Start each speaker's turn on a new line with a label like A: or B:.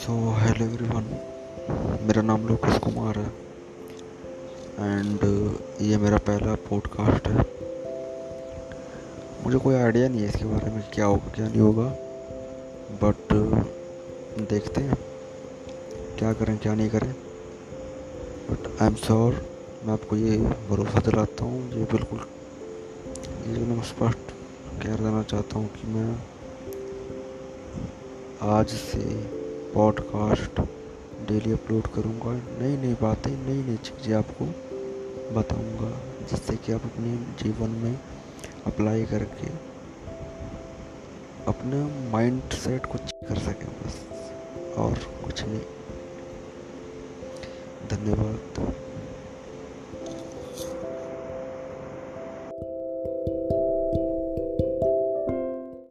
A: So hello everyone मेरा नाम लोकेश कुमार है। एंड ये मेरा पहला पॉडकास्ट है। मुझे कोई आइडिया नहीं है इसके बारे में क्या होगा क्या नहीं होगा। बट देखते हैं। क्या करें, क्या नहीं करें। बट आई एम श्योर मैं आपको ये भरोसा दिलाता हूँ। ये बिल्कुल, ये मैं स्पष्ट कह देना चाहता हूँ कि मैं आज से पॉडकास्ट डेली अपलोड करूँगा। नई नई बातें नई नई चीज़ें आपको बताऊँगा, जिससे कि आप अपने जीवन में अप्लाई करके अपना माइंड सेट को चेक कर सकें बस, और कुछ नहीं। धन्यवाद।